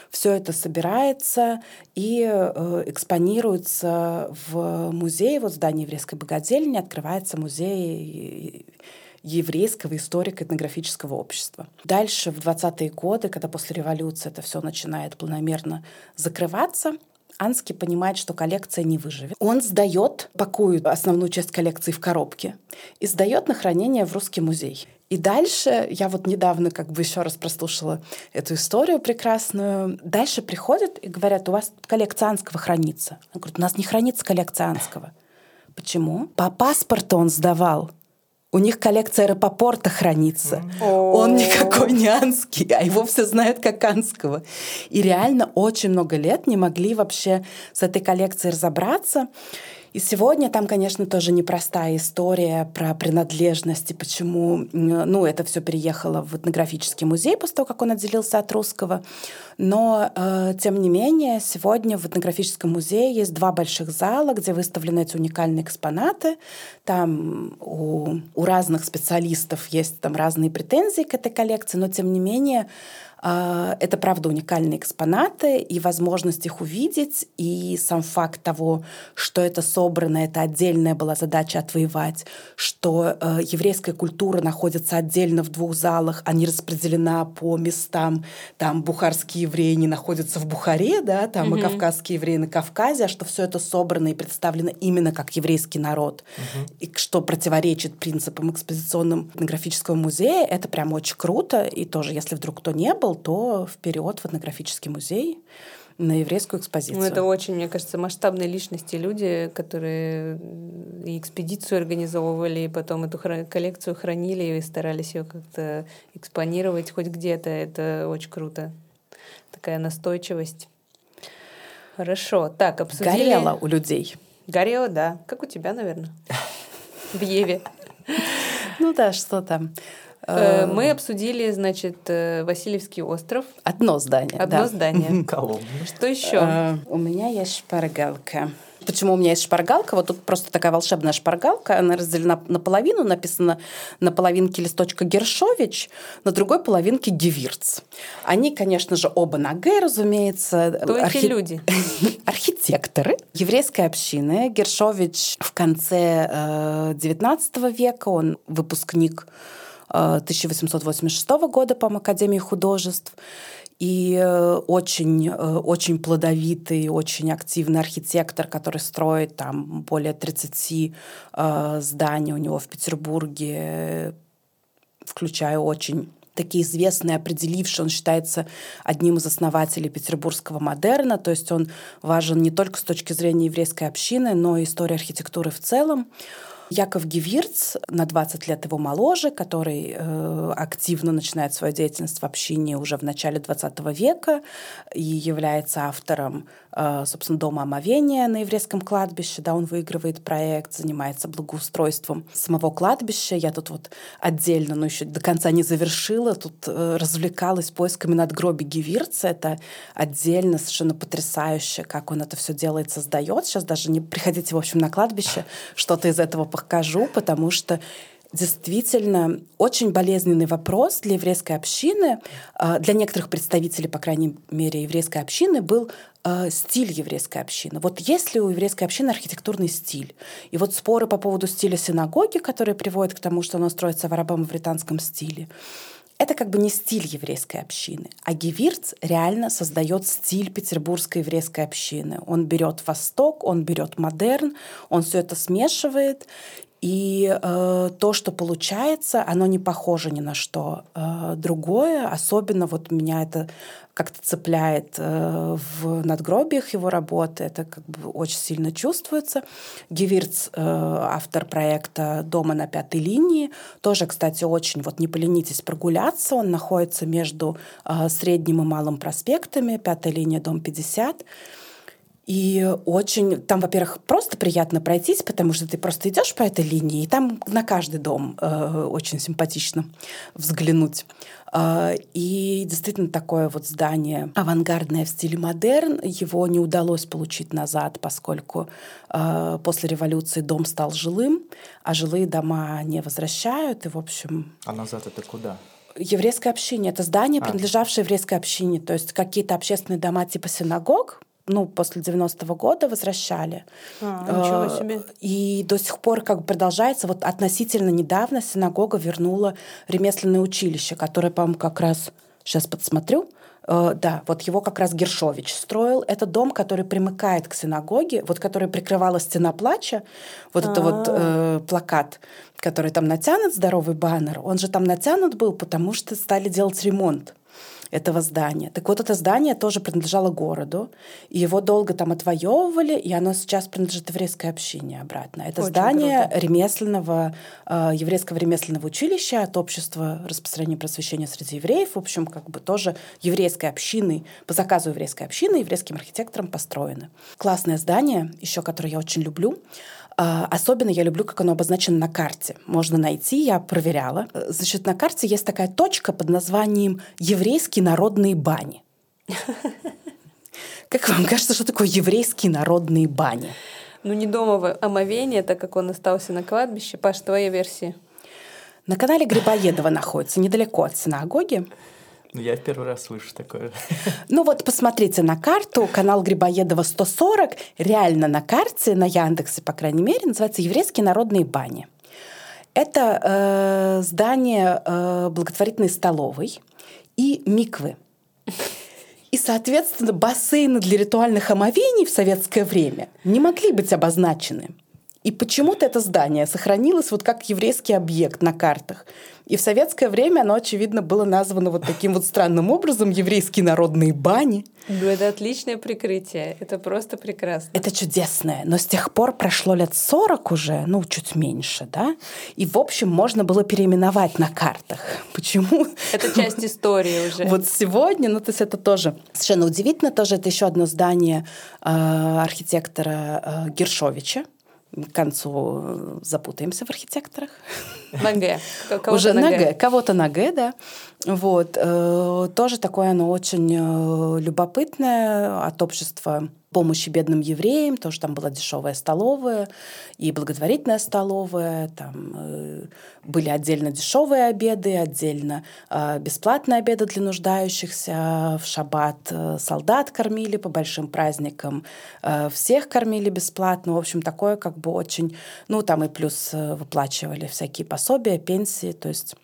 Speaker 3: Все это собирается и э, экспонируется в музее, вот в здании еврейской богадельни открывается музей еврейского историко-этнографического общества. Дальше, в 20-е годы, когда после революции это все начинает планомерно закрываться, Анский понимает, что коллекция не выживет. Он сдает, пакует основную часть коллекции в коробке и сдает на хранение в Русский музей. И дальше, я вот недавно как бы еще раз прослушала эту историю прекрасную. Дальше приходят и говорят, у вас коллекция Анского хранится. Он говорит, у нас не хранится коллекция Анского. Почему? По паспорту он сдавал. У них коллекция аэропорта хранится. Он никакой не анский, а его все знают как анского. И реально очень много лет не могли вообще с этой коллекцией разобраться. И сегодня там, конечно, тоже непростая история про принадлежность и почему, ну, это все переехало в этнографический музей после того, как он отделился от русского. Но, э, тем не менее, сегодня в этнографическом музее есть два больших зала, где выставлены эти уникальные экспонаты. Там у, у разных специалистов есть там разные претензии к этой коллекции, но, тем не менее, а, это, правда, уникальные экспонаты, и возможность их увидеть, и сам факт того, что это собрано, это отдельная была задача отвоевать, что э, еврейская культура находится отдельно в двух залах, а не распределена по местам. Там бухарские евреи не находятся в Бухаре, да, там mm-hmm. и кавказские евреи на Кавказе, а что все это собрано и представлено именно как еврейский народ, mm-hmm. и что противоречит принципам экспозиционным этнографического музея, это прям очень круто, и тоже, если вдруг кто не был, то вперед в этнографический музей на еврейскую экспозицию.
Speaker 1: Ну, это очень, мне кажется, масштабные личности, люди, которые и экспедицию организовывали, и потом эту коллекцию хранили и старались ее как-то экспонировать хоть где-то. Это очень круто. Такая настойчивость. Хорошо. Так, обсудили...
Speaker 3: Горело у людей.
Speaker 1: Горело, да. Как у тебя, наверное. В Еве.
Speaker 3: Ну да, что там.
Speaker 1: Э, мы обсудили, значит, э, Васильевский остров.
Speaker 3: Одно здание.
Speaker 1: Одно
Speaker 3: да.
Speaker 1: здание.
Speaker 2: Коломна.
Speaker 1: Что еще?
Speaker 3: Э, у меня есть шпаргалка. Почему у меня есть шпаргалка? Вот тут просто такая волшебная шпаргалка. Она разделена наполовину, написано на половинке листочка Гершович, на другой половинке Гевирц. Они, конечно же, оба на Г, разумеется.
Speaker 1: Кто Архи... эти люди?
Speaker 3: Архитекторы еврейской общины. Гершович в конце XIX века, он выпускник 1886 года, по Академии художеств. И э, очень, э, очень плодовитый, очень активный архитектор, который строит там более 30 э, зданий у него в Петербурге, включая очень такие известные, определившие, он считается одним из основателей петербургского модерна, то есть он важен не только с точки зрения еврейской общины, но и истории архитектуры в целом. Яков Гевирц, на 20 лет его моложе, который э, активно начинает свою деятельность в общине уже в начале 20 века и является автором собственно, дома омовения на еврейском кладбище, да, он выигрывает проект, занимается благоустройством самого кладбища. Я тут вот отдельно, но еще до конца не завершила, тут э, развлекалась поисками надгробий Гевирца. Это отдельно совершенно потрясающе, как он это все делает, создает. Сейчас даже не приходите, в общем, на кладбище, что-то из этого покажу, потому что действительно очень болезненный вопрос для еврейской общины, а, для некоторых представителей, по крайней мере, еврейской общины, был а, стиль еврейской общины. Вот есть ли у еврейской общины архитектурный стиль? И вот споры по поводу стиля синагоги, которые приводят к тому, что она строится в арабо-мавританском стиле, это как бы не стиль еврейской общины. А Гевирц реально создает стиль петербургской еврейской общины. Он берет Восток, он берет модерн, он все это смешивает. И э, то, что получается, оно не похоже ни на что э, другое. Особенно вот меня это как-то цепляет э, в надгробиях его работы. Это как бы очень сильно чувствуется. Гевирц, э, автор проекта «Дома на пятой линии», тоже, кстати, очень, вот не поленитесь прогуляться. Он находится между э, Средним и Малым проспектами, пятая линия, дом 50. И очень, там, во-первых, просто приятно пройтись, потому что ты просто идешь по этой линии, и там на каждый дом э, очень симпатично взглянуть. Э, и действительно такое вот здание авангардное в стиле модерн. Его не удалось получить назад, поскольку э, после революции дом стал жилым, а жилые дома не возвращают. И, в общем...
Speaker 2: А назад это куда?
Speaker 3: Еврейское общение. Это здание, а. принадлежавшее еврейской общине. То есть какие-то общественные дома типа синагог ну, после 90-го года возвращали.
Speaker 1: А, ничего а, себе.
Speaker 3: И до сих пор как бы продолжается. Вот относительно недавно синагога вернула ремесленное училище, которое, по-моему, как раз сейчас подсмотрю. Uh, да, вот его как раз Гершович строил. Это дом, который примыкает к синагоге, вот который прикрывала стена плача, вот А-а-а. это вот э, плакат, который там натянут, здоровый баннер, он же там натянут был, потому что стали делать ремонт этого здания. Так вот, это здание тоже принадлежало городу, и его долго там отвоевывали, и оно сейчас принадлежит еврейской общине обратно. Это Очень здание круто. ремесленного, э, еврейского ремесленного училища от общества распространения просвещения среди евреев, в общем, как бы тоже еврейской общины, по заказу еврейской общины, еврейским архитектором построено. Классное здание, еще которое я очень люблю. А, особенно я люблю, как оно обозначено на карте. Можно найти, я проверяла. Значит, на карте есть такая точка под названием «Еврейские народные бани». Как вам кажется, что такое еврейские народные бани?
Speaker 1: Ну, не дома омовение, так как он остался на кладбище. Паш, твоя версия?
Speaker 3: На канале Грибоедова находится, недалеко от синагоги.
Speaker 2: Ну, я в первый раз слышу такое.
Speaker 3: Ну вот посмотрите на карту, канал Грибоедова 140, реально на карте, на Яндексе, по крайней мере, называется «Еврейские народные бани». Это э, здание э, благотворительной столовой и миквы. И, соответственно, бассейны для ритуальных омовений в советское время не могли быть обозначены. И почему-то это здание сохранилось вот как еврейский объект на картах. И в советское время оно, очевидно, было названо вот таким вот странным образом «Еврейские народные бани».
Speaker 1: Ну, это отличное прикрытие. Это просто прекрасно.
Speaker 3: Это чудесное. Но с тех пор прошло лет 40 уже, ну, чуть меньше, да? И, в общем, можно было переименовать на картах. Почему?
Speaker 1: Это часть истории уже.
Speaker 3: Вот сегодня, ну, то есть это тоже совершенно удивительно. Тоже это еще одно здание э, архитектора э, Гершовича к концу э, запутаемся в архитекторах.
Speaker 1: На Г.
Speaker 3: Уже на Г. Кого-то на Г, да. Вот. Э, тоже такое оно очень э, любопытное от общества помощи бедным евреям, тоже там была дешевая столовая и благотворительная столовая, там э, были отдельно дешевые обеды, отдельно э, бесплатные обеды для нуждающихся, в шаббат э, солдат кормили по большим праздникам, э, всех кормили бесплатно, в общем, такое как бы очень, ну там и плюс выплачивали всякие пособия, пенсии, то есть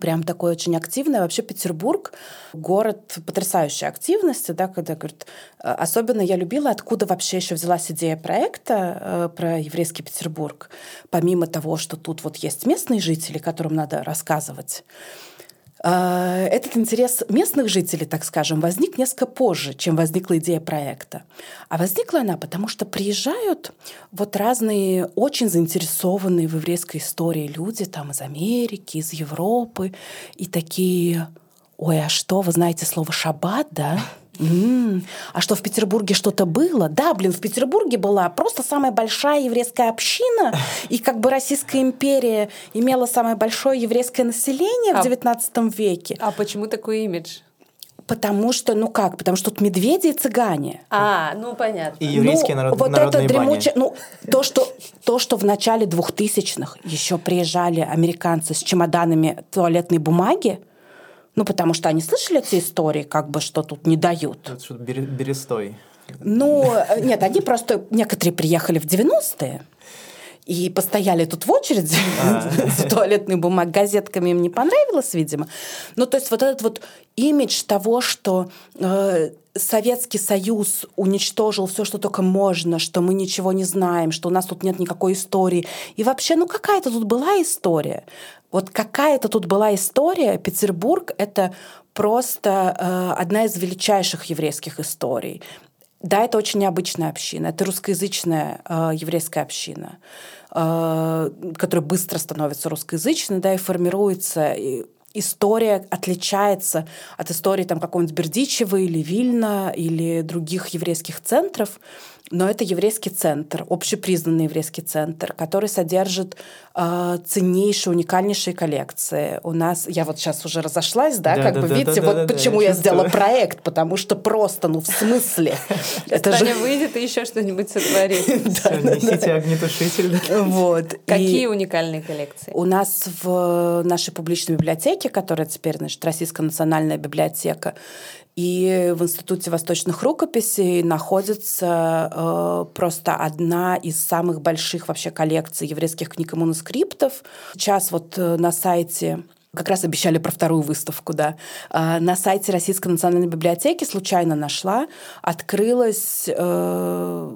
Speaker 3: прям такой очень активный. Вообще Петербург — город потрясающей активности, да, когда, говорит, э, особенно я любила, откуда вообще еще взялась идея проекта э, про еврейский Петербург. Помимо того, что тут вот есть местные жители, которым надо рассказывать, этот интерес местных жителей, так скажем, возник несколько позже, чем возникла идея проекта. А возникла она потому, что приезжают вот разные очень заинтересованные в еврейской истории люди там из Америки, из Европы, и такие, ой, а что, вы знаете слово «шаббат», да? М, А что в Петербурге что-то было? Да, блин, в Петербурге была просто самая большая еврейская община, и как бы Российская империя имела самое большое еврейское население
Speaker 1: А-
Speaker 3: в XIX веке.
Speaker 1: А почему такой имидж?
Speaker 3: Потому что, ну как, потому что тут медведи и цыгане.
Speaker 1: А, ну понятно.
Speaker 2: И еврейские
Speaker 3: ну,
Speaker 2: народ-
Speaker 3: вот
Speaker 2: народные
Speaker 3: это
Speaker 2: бани.
Speaker 3: дремучее, ну то что то, что в начале двухтысячных еще приезжали американцы с чемоданами туалетной бумаги, ну потому что они слышали эти истории, как бы что тут не дают.
Speaker 2: Это что-то бере- берестой.
Speaker 3: Ну э, нет, они просто некоторые приехали в 90-е. И постояли тут в очереди за туалетной бумагой, газетками им не понравилось, видимо. Ну, то есть вот этот вот имидж того, что э, Советский Союз уничтожил все, что только можно, что мы ничего не знаем, что у нас тут нет никакой истории. И вообще, ну какая-то тут была история. Вот какая-то тут была история. Петербург — это просто э, одна из величайших еврейских историй. Да, это очень необычная община. Это русскоязычная э, еврейская община, э, которая быстро становится русскоязычной, да, и формируется. И история отличается от истории там, какого-нибудь Бердичева или Вильна или других еврейских центров. Но это еврейский центр, общепризнанный еврейский центр, который содержит э, ценнейшие, уникальнейшие коллекции. У нас, я вот сейчас уже разошлась, да,
Speaker 2: Да,
Speaker 3: как
Speaker 2: да,
Speaker 3: бы
Speaker 2: да,
Speaker 3: видите,
Speaker 2: да,
Speaker 3: вот
Speaker 2: да, да,
Speaker 3: почему
Speaker 2: я
Speaker 3: я сделала проект, потому что просто, ну в смысле, это же
Speaker 1: выйдет и еще что-нибудь сотворит.
Speaker 2: Несите огнетушитель.
Speaker 3: вот.
Speaker 1: Какие уникальные коллекции?
Speaker 3: у нас в нашей публичной библиотеке, которая теперь, значит, Российская национальная библиотека, и в Институте восточных рукописей находится э, просто одна из самых больших вообще коллекций еврейских книг и манускриптов. Сейчас вот э, на сайте как раз обещали про вторую выставку, да. А, На сайте Российской национальной библиотеки случайно нашла, открылась э,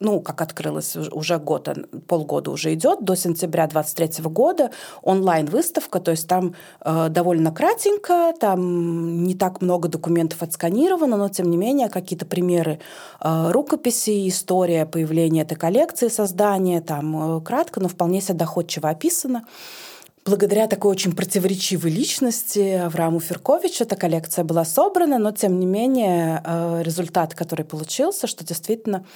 Speaker 3: ну, как открылась уж- уже год, полгода уже идет, до сентября 23 года онлайн-выставка, то есть там э, довольно кратенько, там не так много документов отсканировано, но тем не менее какие-то примеры э, рукописей, история появления этой коллекции, создания, там э, кратко, но вполне себе доходчиво описано. Благодаря такой очень противоречивой личности Аврааму Ферковичу эта коллекция была собрана, но тем не менее э, результат, который получился, что действительно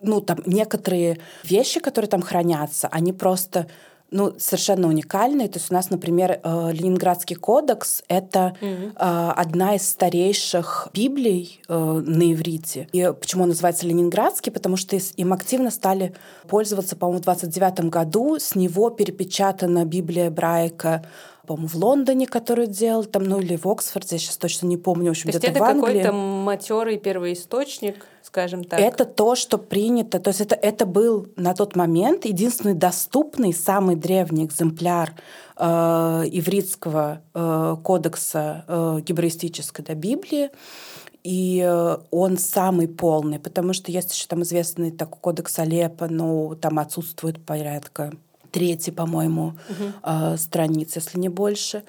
Speaker 3: ну, там некоторые вещи, которые там хранятся, они просто ну, совершенно уникальные. То есть у нас, например, э, Ленинградский кодекс — это э, одна из старейших библий э, на иврите. И почему он называется Ленинградский? Потому что им активно стали пользоваться, по-моему, в 29 году. С него перепечатана Библия Брайка по-моему, в Лондоне, который делал, там, ну или в Оксфорде, я сейчас точно не помню, в общем, где-то
Speaker 1: это
Speaker 3: в Англии.
Speaker 1: какой-то матерый первоисточник, скажем так.
Speaker 3: Это то, что принято. То есть это, это был на тот момент единственный доступный, самый древний экземпляр э, ивритского э, кодекса э, гибраистической да, Библии. И э, он самый полный, потому что есть еще там известный такой кодекс Алеппо, но там отсутствует порядка трети, по-моему, э, страниц, если не больше.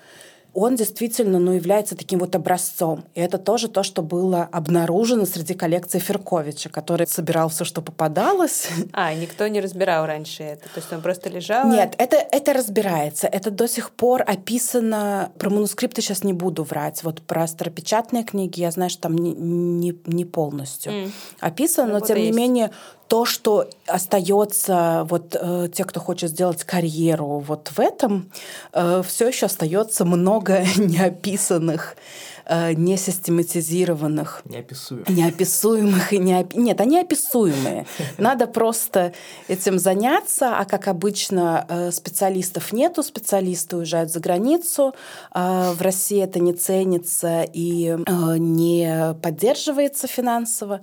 Speaker 3: Он действительно ну, является таким вот образцом. И это тоже то, что было обнаружено среди коллекции Ферковича, который собирал все, что попадалось.
Speaker 1: А, никто не разбирал раньше это. То есть он просто лежал.
Speaker 3: Нет, это, это разбирается. Это до сих пор описано... Про манускрипты сейчас не буду врать. Вот про старопечатные книги я знаю, что там не, не, не полностью
Speaker 1: М.
Speaker 3: описано, но
Speaker 1: Работа
Speaker 3: тем не
Speaker 1: есть.
Speaker 3: менее то, что остается, вот э, те, кто хочет сделать карьеру вот в этом, все еще остается много неописанных, э, несистематизированных
Speaker 2: Неописуемо.
Speaker 3: неописуемых и не Нет, они описуемые. Надо просто этим заняться, а как обычно э, специалистов нету, специалисты уезжают за границу, э, в России это не ценится и э, не поддерживается финансово,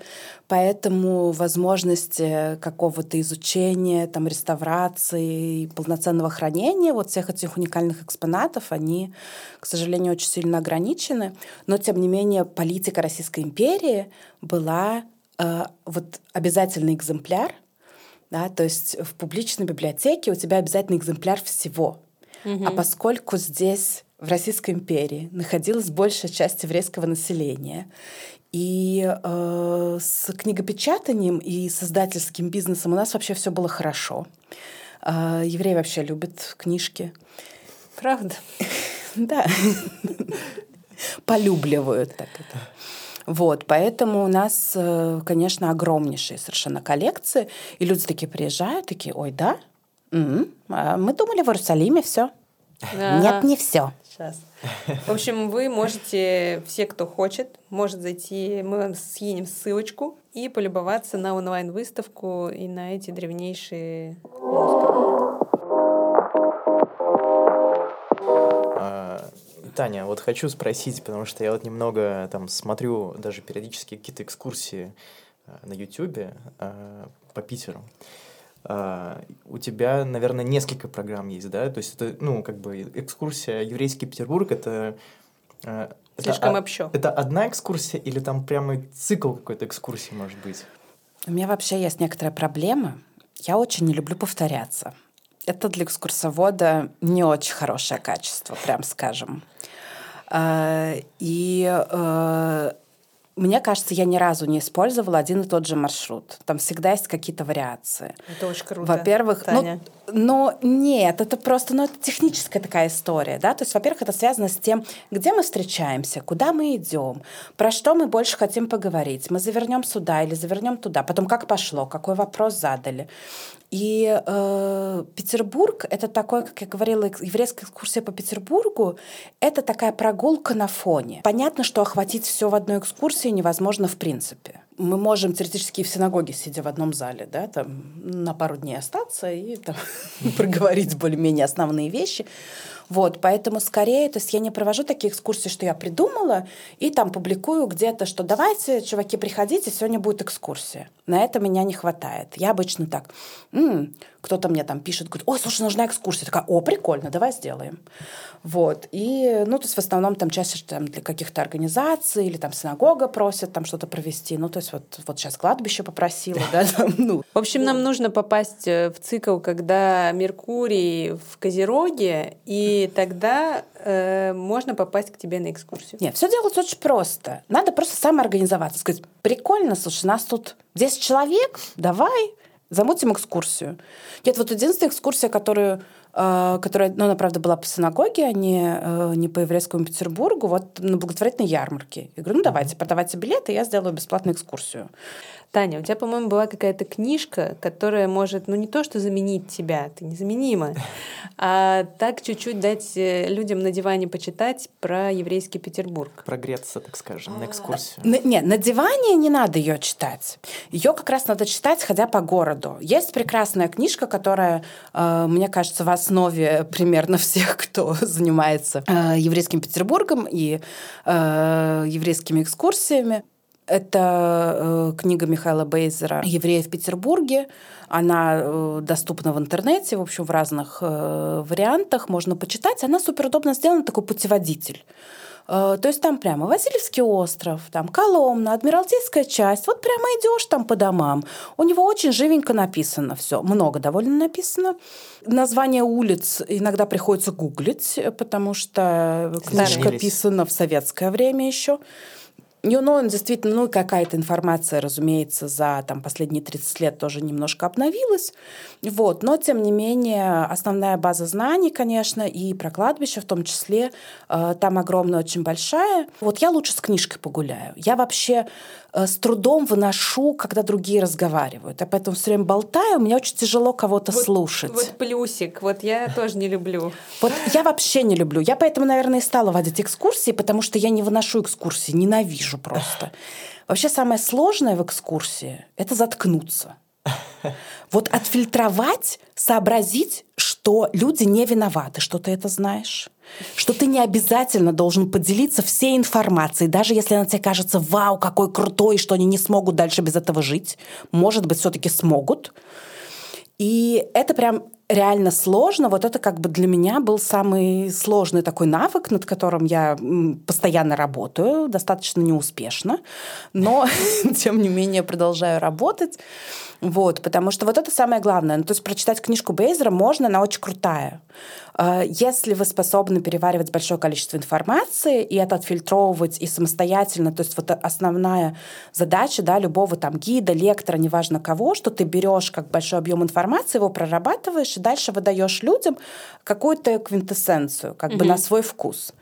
Speaker 3: поэтому возможности какого-то изучения, там, реставрации полноценного хранения вот всех этих уникальных экспонатов, они, к сожалению, очень сильно ограничены. Но, тем не менее, политика Российской империи была э, вот обязательный экземпляр, да, то есть в публичной библиотеке у тебя обязательный экземпляр всего. А поскольку здесь, в Российской империи, находилась большая часть еврейского населения, и э, с книгопечатанием и с издательским бизнесом у нас вообще все было хорошо. Э, евреи вообще любят книжки.
Speaker 1: Правда?
Speaker 3: Да. Полюбливают так это. Вот, поэтому у нас, э, конечно, огромнейшие совершенно коллекции, и люди такие приезжают, такие, ой, да? А мы думали в Иерусалиме все. Нет, не все.
Speaker 1: Сейчас. В общем, вы можете, все, кто хочет, может зайти, мы вам съедем ссылочку и полюбоваться на онлайн-выставку и на эти древнейшие
Speaker 2: А, Таня, вот хочу спросить, потому что я вот немного там смотрю даже периодически какие-то экскурсии а, на Ютубе а, по Питеру. А, у тебя, наверное, несколько программ есть, да? То есть это, ну, как бы экскурсия Еврейский Петербург, это... а, это
Speaker 1: Слишком
Speaker 2: о-
Speaker 1: общо.
Speaker 2: Это одна экскурсия или там прямо цикл какой-то экскурсии может быть?
Speaker 3: У меня вообще есть некоторая проблема. Я очень не люблю повторяться. Это для экскурсовода не очень хорошее качество, прям скажем. А, И э, мне кажется, я ни разу не использовала один и тот же маршрут. Там всегда есть какие-то вариации.
Speaker 1: Это очень круто.
Speaker 3: Во-первых,
Speaker 1: Таня.
Speaker 3: ну, но нет, это просто, ну, это техническая такая история, да, то есть, во-первых, это связано с тем, где мы встречаемся, куда мы идем, про что мы больше хотим поговорить, мы завернем сюда или завернем туда, потом как пошло, какой вопрос задали. И э, Петербург это такой, как я говорила, еврейская экскурсия по Петербургу, это такая прогулка на фоне. Понятно, что охватить все в одной экскурсии невозможно в принципе. Мы можем теоретически в синагоге, сидя в одном зале, да, там на пару дней остаться и там, проговорить более-менее основные вещи. Вот, поэтому скорее, то есть я не провожу такие экскурсии, что я придумала, и там публикую где-то, что давайте, чуваки, приходите, сегодня будет экскурсия. На это меня не хватает. Я обычно так, «М, кто-то мне там пишет, говорит, ой, слушай, нужна экскурсия. Такая, о, прикольно, давай сделаем. Вот, и, ну, то есть в основном там чаще там, для каких-то организаций или там синагога просят там что-то провести. Ну, то есть вот, вот сейчас кладбище попросила, да, там, ну,
Speaker 1: В общем, нам нужно попасть э, в цикл, когда Меркурий в Козероге, и тогда э, можно попасть к тебе на экскурсию.
Speaker 3: Нет, все делать очень просто. Надо просто самоорганизоваться. Сказать, прикольно, слушай, нас тут 10 человек, давай, замутим экскурсию. Нет, вот единственная экскурсия, которую э, которая, ну, она, правда, была по синагоге, а не, э, не по еврейскому Петербургу, вот на благотворительной ярмарке. Я говорю, ну, давайте, продавайте билеты, я сделаю бесплатную экскурсию.
Speaker 1: Таня, у тебя, по-моему, была какая-то книжка, которая может, ну не то, что заменить тебя, ты незаменима, а так чуть-чуть дать э, людям на диване почитать про еврейский Петербург.
Speaker 2: Прогреться, так скажем, на экскурсию.
Speaker 3: На- не, на диване не надо ее читать. Ее как раз надо читать, ходя по городу. Есть прекрасная книжка, которая, э, мне кажется, в основе примерно всех, кто занимается э, еврейским Петербургом и еврейскими экскурсиями. Это э, книга Михаила Бейзера «Евреи в Петербурге». Она э, доступна в интернете, в общем, в разных э, вариантах. Можно почитать. Она суперудобно сделана, такой путеводитель. То есть там прямо Васильевский остров, там Коломна, Адмиралтейская часть. Вот прямо идешь там по домам. У него очень живенько написано все. Много довольно написано. Название улиц иногда приходится гуглить, потому что книжка
Speaker 2: Изменились.
Speaker 3: писана в советское время еще. Ну, ну, он действительно, ну, какая-то информация, разумеется, за там, последние 30 лет тоже немножко обновилась. Вот. Но, тем не менее, основная база знаний, конечно, и про кладбище в том числе, э, там огромная, очень большая. Вот я лучше с книжкой погуляю. Я вообще с трудом выношу, когда другие разговаривают. Я поэтому все время болтаю, мне очень тяжело кого-то
Speaker 1: Вот-
Speaker 3: слушать.
Speaker 1: Вот плюсик, вот я тоже не люблю.
Speaker 3: Вот я вообще не люблю. Я поэтому, наверное, и стала водить экскурсии, потому что я не выношу экскурсии, ненавижу просто. Вообще самое сложное в экскурсии – это заткнуться. Вот отфильтровать, сообразить, что люди не виноваты, что ты это знаешь. Что ты не обязательно должен поделиться всей информацией, даже если она тебе кажется, вау, какой крутой, что они не смогут дальше без этого жить. Может быть, все-таки смогут. И это прям реально сложно. Вот это как бы для меня был самый сложный такой навык, над которым я постоянно работаю, достаточно неуспешно, но тем не менее продолжаю работать. Вот, потому что вот это самое главное. Ну, то есть прочитать книжку Бейзера можно, она очень крутая. Э, если вы способны переваривать большое количество информации и это отфильтровывать и самостоятельно, то есть вот основная задача да, любого там гида, лектора, неважно кого, что ты берешь как большой объем информации, его прорабатываешь и дальше выдаешь людям какую-то квинтэссенцию, как угу. бы на свой вкус.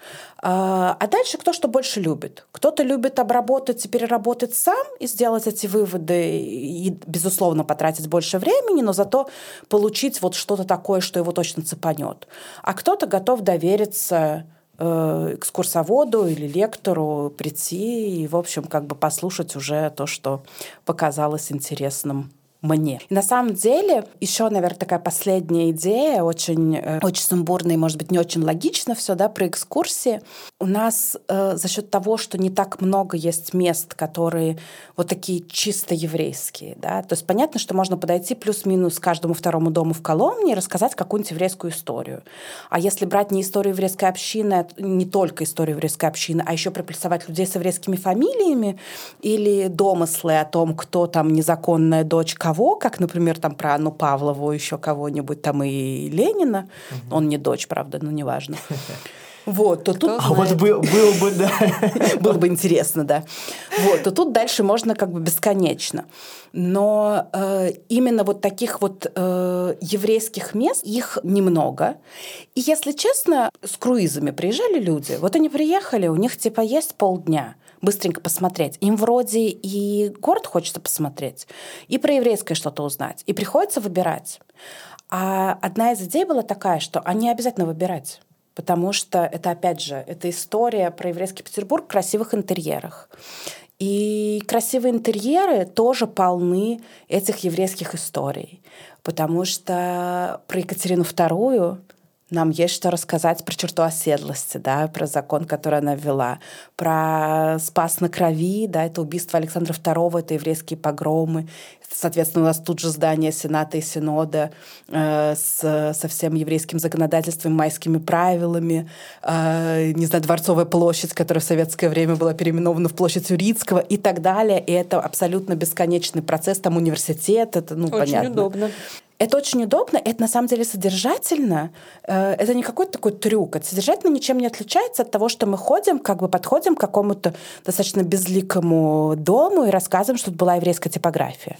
Speaker 3: А, а дальше кто что больше любит. Кто-то любит обработать и переработать сам и сделать эти выводы и, безусловно, потратить больше времени, но зато получить вот что-то такое, что его точно цепанет. А кто-то готов довериться э, экскурсоводу или лектору прийти и, в общем, как бы послушать уже то, что показалось интересным мне. И на самом деле, еще, наверное, такая последняя идея, очень, э, очень сумбурная и, может быть, не очень логично все, да, про экскурсии. У нас э, за счет того, что не так много есть мест, которые вот такие чисто еврейские, да, то есть понятно, что можно подойти плюс-минус каждому второму дому в Коломне и рассказать какую-нибудь еврейскую историю. А если брать не историю еврейской общины, не только историю еврейской общины, а еще приплюсовать людей с еврейскими фамилиями или домыслы о том, кто там незаконная дочь кого, как, например, там про Анну Павлову, еще кого-нибудь там и Ленина. Угу. Он не дочь, правда, но неважно. Вот, то тут...
Speaker 2: А вот был, был бы, да.
Speaker 3: Было бы интересно, да. Вот, то тут дальше можно как бы бесконечно. Но э, именно вот таких вот э, еврейских мест, их немного. И если честно, с круизами приезжали люди, вот они приехали, у них типа есть полдня быстренько посмотреть. Им вроде и город хочется посмотреть, и про еврейское что-то узнать. И приходится выбирать. А одна из идей была такая, что они обязательно выбирать. Потому что это, опять же, это история про еврейский Петербург в красивых интерьерах. И красивые интерьеры тоже полны этих еврейских историй. Потому что про Екатерину II нам есть что рассказать про черту оседлости, да, про закон, который она ввела, про спас на крови, да, это убийство Александра II, это еврейские погромы. Соответственно, у нас тут же здание Сената и Синода э, с, со всем еврейским законодательством, майскими правилами, э, не знаю, Дворцовая площадь, которая в советское время была переименована в площадь Юрицкого и так далее. И это абсолютно бесконечный процесс, там университет, это, ну,
Speaker 1: Очень
Speaker 3: понятно.
Speaker 1: удобно.
Speaker 3: Это очень удобно, это на самом деле содержательно. Э, это не какой-то такой трюк. Это содержательно ничем не отличается от того, что мы ходим, как бы подходим к какому-то достаточно безликому дому и рассказываем, что тут была еврейская типография.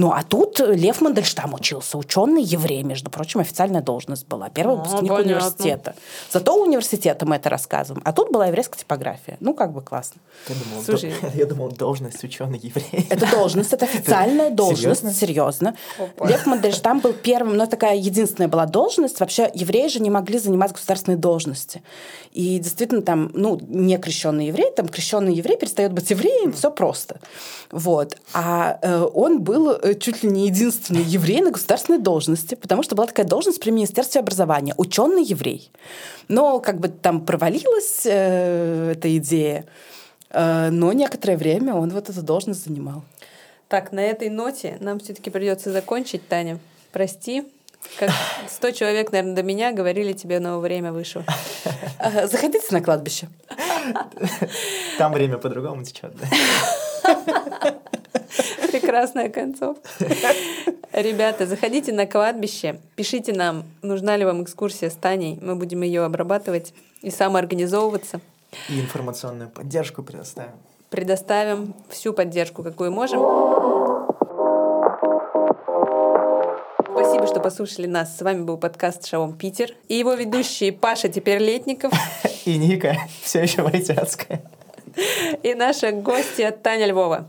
Speaker 3: Ну, а тут Лев Мандельштам учился, ученый еврей, между прочим, официальная должность была, первый а, выпускник понятно. университета. Зато университета мы это рассказываем. А тут была еврейская типография. Ну, как бы классно.
Speaker 2: Я думал, Слушай, до... я думал должность ученый еврей.
Speaker 3: Это должность, это официальная должность, серьезно. серьезно. Лев Мандельштам был первым, но такая единственная была должность. Вообще евреи же не могли занимать государственные должности. И действительно там, ну, не крещенный еврей, там крещенный еврей перестает быть евреем, все просто. Вот. А э, он был э, чуть ли не единственный еврей на государственной должности, потому что была такая должность при Министерстве образования, ученый еврей. Но как бы там провалилась э, эта идея, э, но некоторое время он вот эту должность занимал.
Speaker 1: Так, на этой ноте нам все-таки придется закончить, Таня. Прости, как сто человек, наверное, до меня говорили, тебе новое время вышло.
Speaker 3: Заходите на кладбище.
Speaker 2: Там время по-другому течет.
Speaker 1: Прекрасная концовка. Ребята, заходите на кладбище, пишите нам, нужна ли вам экскурсия с Таней. Мы будем ее обрабатывать и самоорганизовываться.
Speaker 2: И информационную поддержку предоставим.
Speaker 1: Предоставим всю поддержку, какую можем. Спасибо, что послушали нас. С вами был подкаст «Шалом Питер» и его ведущие Паша теперь Летников
Speaker 2: и Ника, все еще войтяцкая.
Speaker 1: И наша гостья Таня Львова.